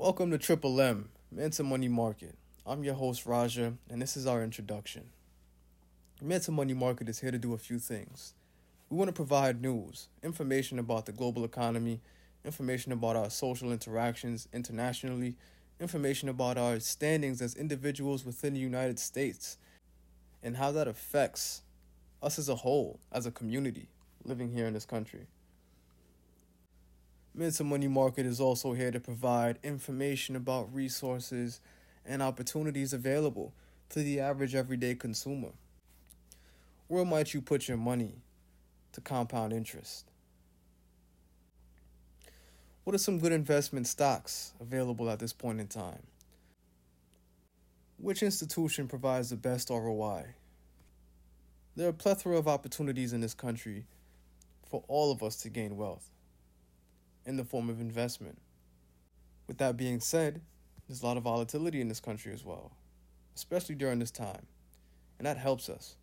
Welcome to Triple M, Mensa Money Market. I'm your host, Raja, and this is our introduction. Mensa Money Market is here to do a few things. We want to provide news, information about the global economy, information about our social interactions internationally, information about our standings as individuals within the United States, and how that affects us as a whole, as a community living here in this country. Mensa Money Market is also here to provide information about resources and opportunities available to the average everyday consumer. Where might you put your money to compound interest? What are some good investment stocks available at this point in time? Which institution provides the best ROI? There are a plethora of opportunities in this country for all of us to gain wealth in the form of investment. With that being said, there's a lot of volatility in this country as well, especially during this time. And that helps us.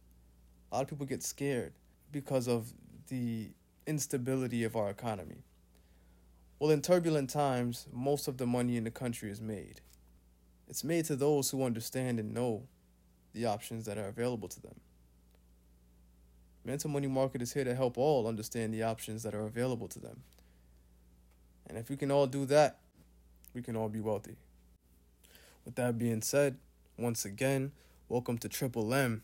A lot of people get scared because of the instability of our economy. Well, in turbulent times, most of the money in the country is made. It's made to those who understand and know the options that are available to them. Mensa Money Market is here to help all understand the options that are available to them. And if we can all do that, we can all be wealthy. With that being said, once again, welcome to Triple M,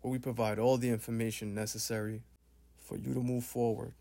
where we provide all the information necessary for you to move forward.